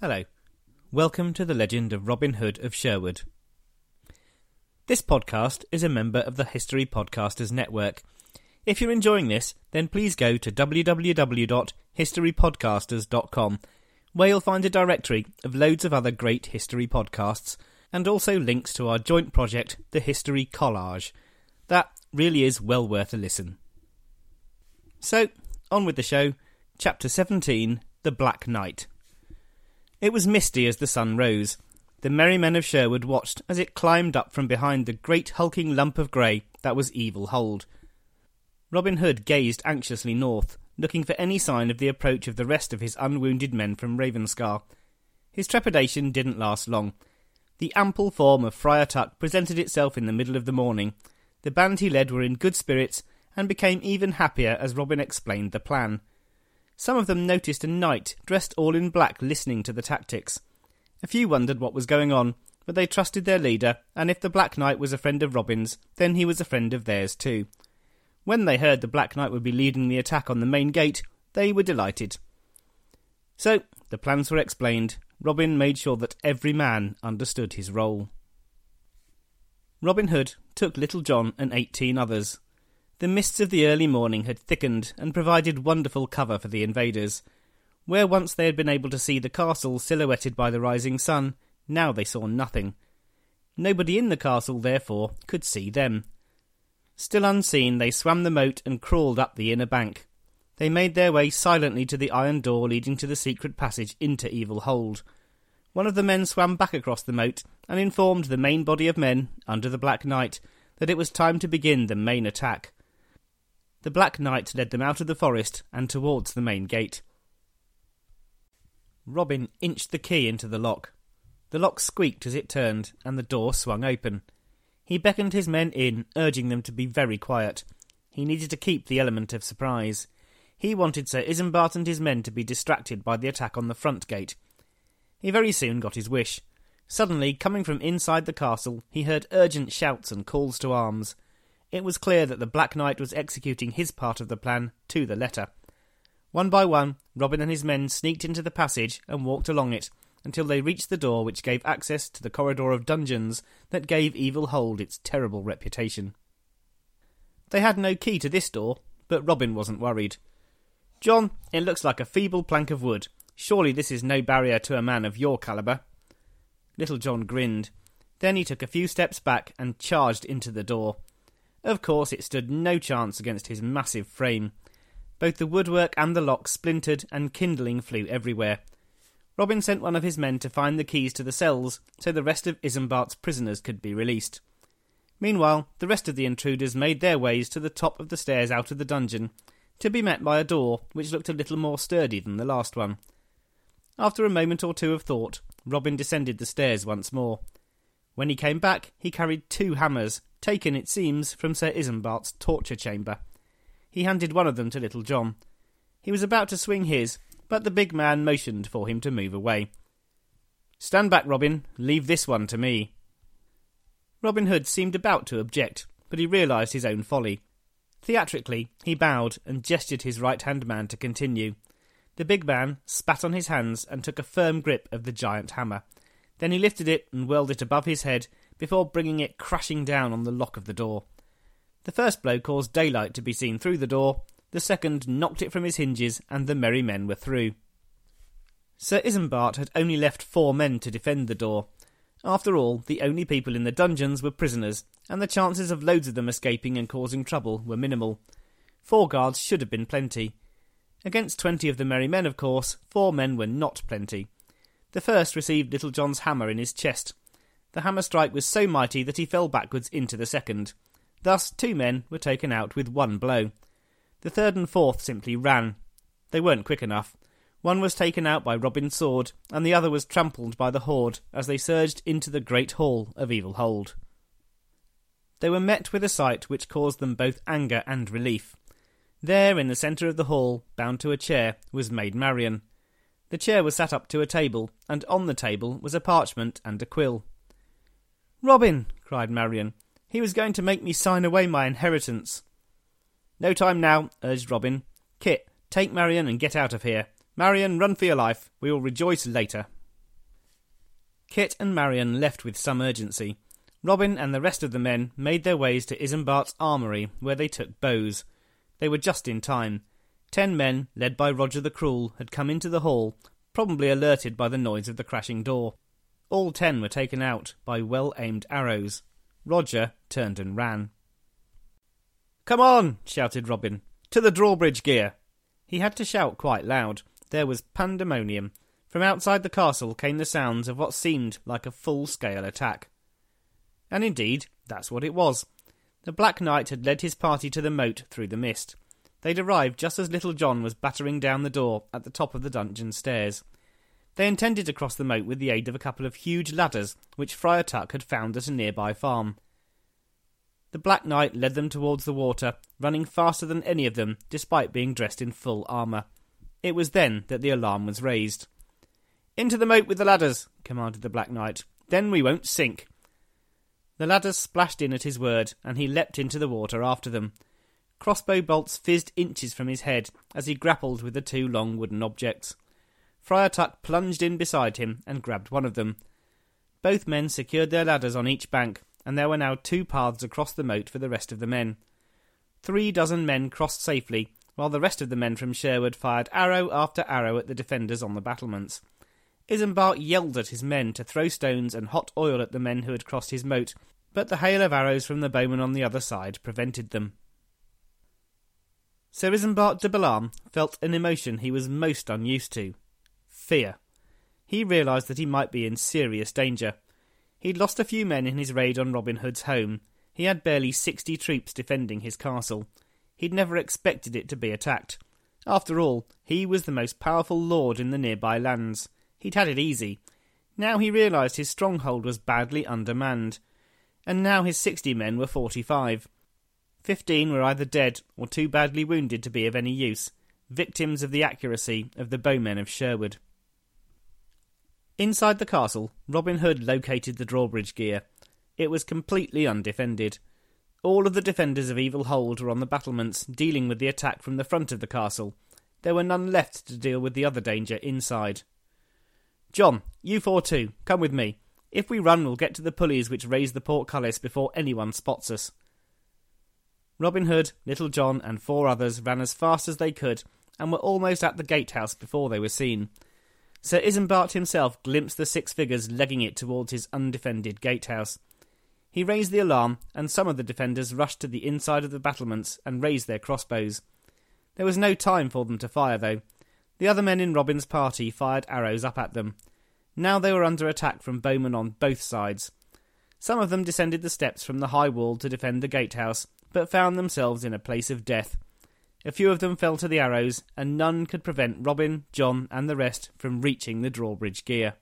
Hello. Welcome to the legend of Robin Hood of Sherwood. This podcast is a member of the History Podcasters Network. If you're enjoying this, then please go to www.historypodcasters.com, where you'll find a directory of loads of other great history podcasts, and also links to our joint project, The History Collage. That really is well worth a listen. So, on with the show. Chapter 17 The Black Knight. It was misty as the sun rose. The merry men of Sherwood watched as it climbed up from behind the great hulking lump of grey that was Evil Hold. Robin Hood gazed anxiously north, looking for any sign of the approach of the rest of his unwounded men from Ravenscar. His trepidation didn't last long. The ample form of Friar Tuck presented itself in the middle of the morning. The band he led were in good spirits, and became even happier as Robin explained the plan. Some of them noticed a knight dressed all in black listening to the tactics. A few wondered what was going on, but they trusted their leader, and if the Black Knight was a friend of Robin's, then he was a friend of theirs too. When they heard the Black Knight would be leading the attack on the main gate, they were delighted. So, the plans were explained. Robin made sure that every man understood his role. Robin Hood took Little John and eighteen others. The mists of the early morning had thickened and provided wonderful cover for the invaders. Where once they had been able to see the castle silhouetted by the rising sun, now they saw nothing. Nobody in the castle, therefore, could see them. Still unseen, they swam the moat and crawled up the inner bank. They made their way silently to the iron door leading to the secret passage into Evil Hold. One of the men swam back across the moat and informed the main body of men, under the Black Knight, that it was time to begin the main attack. The Black Knight led them out of the forest and towards the main gate. Robin inched the key into the lock. The lock squeaked as it turned, and the door swung open. He beckoned his men in, urging them to be very quiet. He needed to keep the element of surprise. He wanted Sir Isambard and his men to be distracted by the attack on the front gate. He very soon got his wish. Suddenly, coming from inside the castle, he heard urgent shouts and calls to arms. It was clear that the Black Knight was executing his part of the plan to the letter. One by one, Robin and his men sneaked into the passage and walked along it, until they reached the door which gave access to the corridor of dungeons that gave Evil Hold its terrible reputation. They had no key to this door, but Robin wasn't worried. John, it looks like a feeble plank of wood. Surely this is no barrier to a man of your calibre. Little John grinned. Then he took a few steps back and charged into the door. Of course, it stood no chance against his massive frame. Both the woodwork and the lock splintered, and kindling flew everywhere. Robin sent one of his men to find the keys to the cells so the rest of Isambard's prisoners could be released. Meanwhile, the rest of the intruders made their ways to the top of the stairs out of the dungeon, to be met by a door which looked a little more sturdy than the last one. After a moment or two of thought, Robin descended the stairs once more. When he came back, he carried two hammers, taken, it seems, from Sir Isambard's torture chamber. He handed one of them to Little John. He was about to swing his but the big man motioned for him to move away. Stand back, Robin. Leave this one to me. Robin Hood seemed about to object, but he realised his own folly. Theatrically, he bowed and gestured his right hand man to continue. The big man spat on his hands and took a firm grip of the giant hammer. Then he lifted it and whirled it above his head before bringing it crashing down on the lock of the door. The first blow caused daylight to be seen through the door, the second knocked it from his hinges, and the merry men were through. Sir Isambard had only left four men to defend the door. After all, the only people in the dungeons were prisoners, and the chances of loads of them escaping and causing trouble were minimal. Four guards should have been plenty. Against twenty of the merry men, of course, four men were not plenty. The first received Little John's hammer in his chest. The hammer strike was so mighty that he fell backwards into the second. Thus, two men were taken out with one blow. The third and fourth simply ran. They weren't quick enough. One was taken out by Robin's sword, and the other was trampled by the horde as they surged into the great hall of Evil Hold. They were met with a sight which caused them both anger and relief. There, in the centre of the hall, bound to a chair, was Maid Marian. The chair was sat up to a table, and on the table was a parchment and a quill. Robin, cried Marian, he was going to make me sign away my inheritance. No time now, urged Robin. Kit, take Marian and get out of here. Marian, run for your life. We will rejoice later. Kit and Marian left with some urgency. Robin and the rest of the men made their ways to Isambard's armoury, where they took bows. They were just in time. Ten men, led by Roger the Cruel, had come into the hall, probably alerted by the noise of the crashing door. All ten were taken out by well aimed arrows. Roger turned and ran. Come on! shouted Robin. To the drawbridge gear! He had to shout quite loud. There was pandemonium. From outside the castle came the sounds of what seemed like a full scale attack. And indeed, that's what it was. The Black Knight had led his party to the moat through the mist. They'd arrived just as Little John was battering down the door at the top of the dungeon stairs. They intended to cross the moat with the aid of a couple of huge ladders which Friar Tuck had found at a nearby farm. The Black Knight led them towards the water, running faster than any of them, despite being dressed in full armour. It was then that the alarm was raised. Into the moat with the ladders, commanded the Black Knight. Then we won't sink. The ladders splashed in at his word, and he leapt into the water after them. Crossbow bolts fizzed inches from his head as he grappled with the two long wooden objects. Friar Tuck plunged in beside him and grabbed one of them. Both men secured their ladders on each bank, and there were now two paths across the moat for the rest of the men. Three dozen men crossed safely, while the rest of the men from Sherwood fired arrow after arrow at the defenders on the battlements. Isambard yelled at his men to throw stones and hot oil at the men who had crossed his moat, but the hail of arrows from the bowmen on the other side prevented them. Sir Isambard de Balam felt an emotion he was most unused to fear. He realised that he might be in serious danger. He'd lost a few men in his raid on Robin Hood's home. He had barely sixty troops defending his castle. He'd never expected it to be attacked. After all, he was the most powerful lord in the nearby lands. He'd had it easy. Now he realised his stronghold was badly undermanned. And now his sixty men were forty five. Fifteen were either dead or too badly wounded to be of any use, victims of the accuracy of the bowmen of Sherwood. Inside the castle, Robin Hood located the drawbridge gear. It was completely undefended. All of the defenders of Evil Hold were on the battlements, dealing with the attack from the front of the castle. There were none left to deal with the other danger inside. John, you four too, come with me. If we run, we'll get to the pulleys which raise the portcullis before anyone spots us. Robin Hood, Little John, and four others ran as fast as they could, and were almost at the gatehouse before they were seen. Sir Isambard himself glimpsed the six figures legging it towards his undefended gatehouse. He raised the alarm, and some of the defenders rushed to the inside of the battlements and raised their crossbows. There was no time for them to fire, though. The other men in Robin's party fired arrows up at them. Now they were under attack from bowmen on both sides. Some of them descended the steps from the high wall to defend the gatehouse, but found themselves in a place of death. A few of them fell to the arrows, and none could prevent Robin, John, and the rest from reaching the drawbridge gear.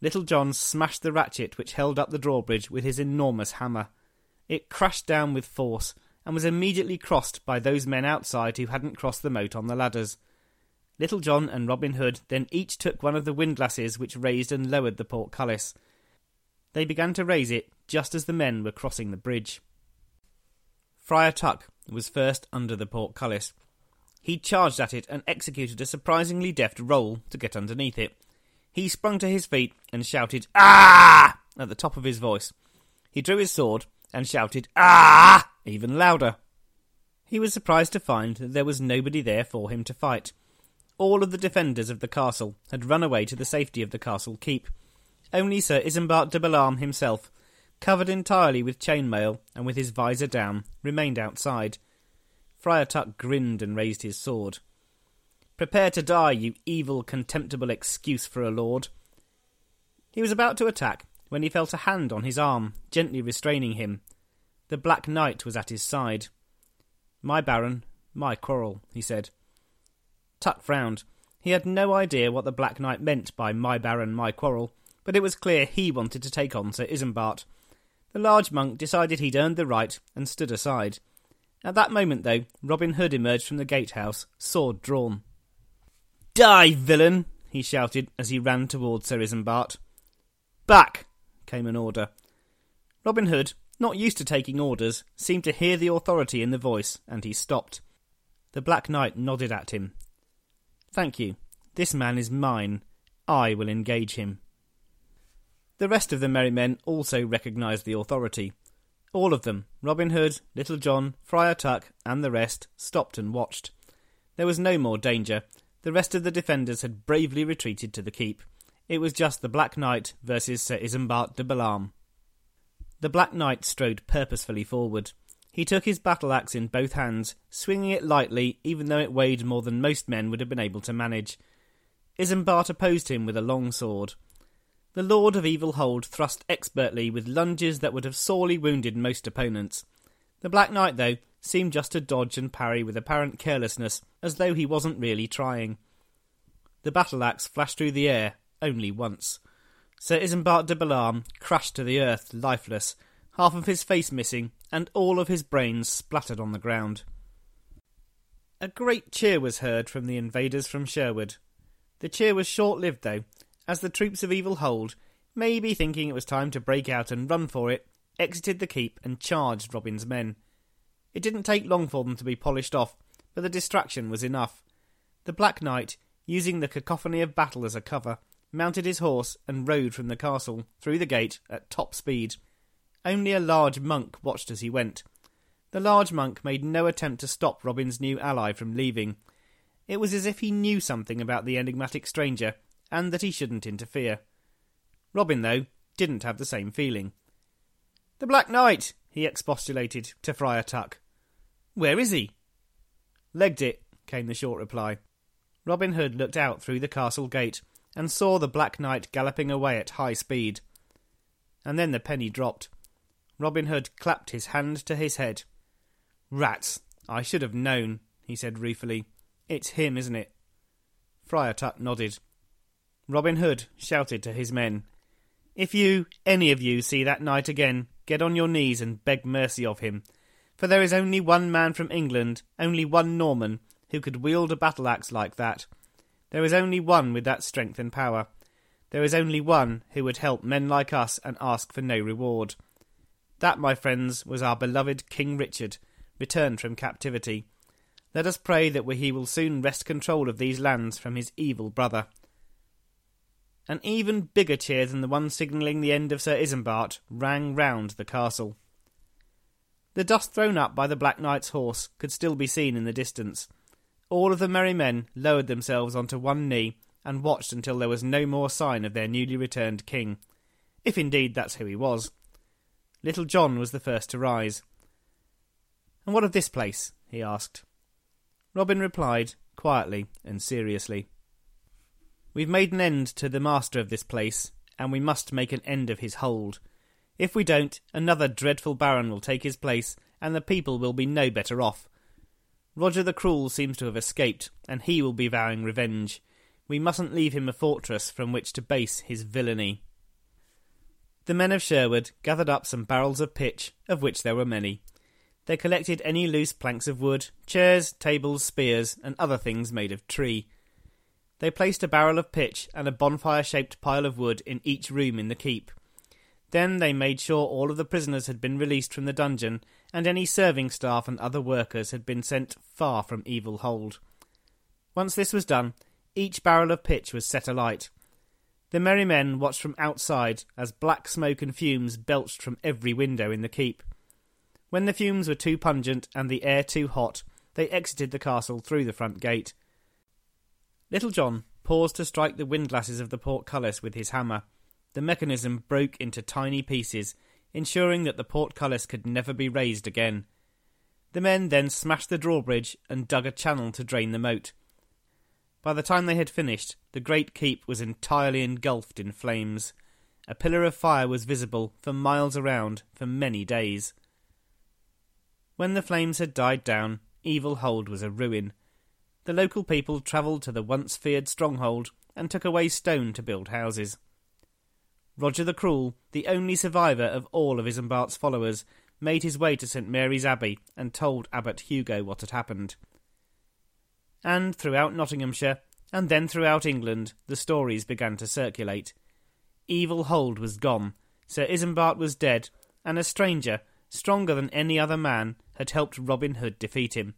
Little John smashed the ratchet which held up the drawbridge with his enormous hammer. It crashed down with force, and was immediately crossed by those men outside who hadn't crossed the moat on the ladders. Little John and Robin Hood then each took one of the windlasses which raised and lowered the portcullis. They began to raise it just as the men were crossing the bridge. Friar Tuck was first under the portcullis. He charged at it and executed a surprisingly deft roll to get underneath it. He sprung to his feet and shouted, Ah! at the top of his voice. He drew his sword and shouted, Ah! even louder. He was surprised to find that there was nobody there for him to fight all of the defenders of the castle had run away to the safety of the castle keep. Only Sir Isambard de Balam himself, covered entirely with chainmail and with his visor down, remained outside. Friar Tuck grinned and raised his sword. Prepare to die, you evil, contemptible excuse for a lord. He was about to attack when he felt a hand on his arm, gently restraining him. The Black Knight was at his side. My Baron, my quarrel, he said. Tuck frowned. He had no idea what the Black Knight meant by my baron, my quarrel, but it was clear he wanted to take on Sir Isambard. The large monk decided he'd earned the right and stood aside. At that moment, though, Robin Hood emerged from the gatehouse, sword drawn. Die, villain! he shouted as he ran towards Sir Isambard. Back! came an order. Robin Hood, not used to taking orders, seemed to hear the authority in the voice, and he stopped. The Black Knight nodded at him, Thank you. This man is mine. I will engage him. The rest of the merry men also recognised the authority. All of them, Robin Hood, Little John, Friar Tuck, and the rest, stopped and watched. There was no more danger. The rest of the defenders had bravely retreated to the keep. It was just the Black Knight versus Sir Isambard de Balaam. The Black Knight strode purposefully forward. He took his battle axe in both hands, swinging it lightly, even though it weighed more than most men would have been able to manage. Isambard opposed him with a long sword. The Lord of Evil Hold thrust expertly with lunges that would have sorely wounded most opponents. The Black Knight, though, seemed just to dodge and parry with apparent carelessness, as though he wasn't really trying. The battle axe flashed through the air, only once. Sir Isambard de Balaam crashed to the earth, lifeless, half of his face missing, and all of his brains splattered on the ground. A great cheer was heard from the invaders from Sherwood. The cheer was short lived, though, as the troops of Evil Hold, maybe thinking it was time to break out and run for it, exited the keep and charged Robin's men. It didn't take long for them to be polished off, but the distraction was enough. The Black Knight, using the cacophony of battle as a cover, mounted his horse and rode from the castle through the gate at top speed. Only a large monk watched as he went. The large monk made no attempt to stop Robin's new ally from leaving. It was as if he knew something about the enigmatic stranger, and that he shouldn't interfere. Robin, though, didn't have the same feeling. The Black Knight, he expostulated to Friar Tuck. Where is he? Legged it, came the short reply. Robin Hood looked out through the castle gate and saw the Black Knight galloping away at high speed. And then the penny dropped. Robin Hood clapped his hand to his head. Rats, I should have known, he said ruefully. It's him, isn't it? Friar Tuck nodded. Robin Hood shouted to his men, If you, any of you, see that knight again, get on your knees and beg mercy of him. For there is only one man from England, only one Norman, who could wield a battle axe like that. There is only one with that strength and power. There is only one who would help men like us and ask for no reward. That, my friends, was our beloved King Richard, returned from captivity. Let us pray that he will soon wrest control of these lands from his evil brother. An even bigger cheer than the one signalling the end of Sir Isambard rang round the castle. The dust thrown up by the Black Knight's horse could still be seen in the distance. All of the merry men lowered themselves onto one knee and watched until there was no more sign of their newly returned king, if indeed that's who he was. Little John was the first to rise. And what of this place? he asked. Robin replied, quietly and seriously. We've made an end to the master of this place, and we must make an end of his hold. If we don't, another dreadful baron will take his place, and the people will be no better off. Roger the Cruel seems to have escaped, and he will be vowing revenge. We mustn't leave him a fortress from which to base his villainy. The men of Sherwood gathered up some barrels of pitch, of which there were many. They collected any loose planks of wood, chairs, tables, spears, and other things made of tree. They placed a barrel of pitch and a bonfire shaped pile of wood in each room in the keep. Then they made sure all of the prisoners had been released from the dungeon, and any serving staff and other workers had been sent far from Evil Hold. Once this was done, each barrel of pitch was set alight. The merry men watched from outside as black smoke and fumes belched from every window in the keep. When the fumes were too pungent and the air too hot, they exited the castle through the front gate. Little John paused to strike the windlasses of the portcullis with his hammer. The mechanism broke into tiny pieces, ensuring that the portcullis could never be raised again. The men then smashed the drawbridge and dug a channel to drain the moat. By the time they had finished, the great keep was entirely engulfed in flames. A pillar of fire was visible for miles around for many days. When the flames had died down, Evil Hold was a ruin. The local people travelled to the once feared stronghold and took away stone to build houses. Roger the Cruel, the only survivor of all of Isambard's followers, made his way to St Mary's Abbey and told Abbot Hugo what had happened. And throughout Nottinghamshire, and then throughout England, the stories began to circulate. Evil Hold was gone, Sir Isambard was dead, and a stranger, stronger than any other man, had helped Robin Hood defeat him.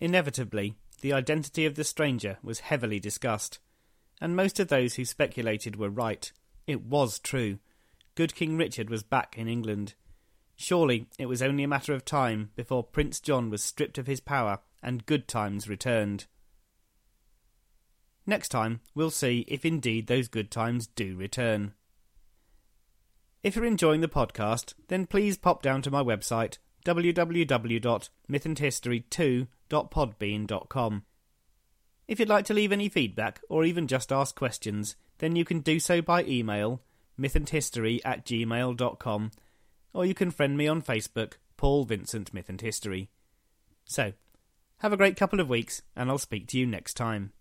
Inevitably, the identity of the stranger was heavily discussed, and most of those who speculated were right. It was true. Good King Richard was back in England. Surely it was only a matter of time before Prince John was stripped of his power and good times returned. Next time, we'll see if indeed those good times do return. If you're enjoying the podcast, then please pop down to my website www.mythandhistory2.podbean.com. If you'd like to leave any feedback or even just ask questions, then you can do so by email mythandhistory at gmail.com or you can friend me on Facebook, Paul Vincent Myth and History. So, have a great couple of weeks, and I'll speak to you next time.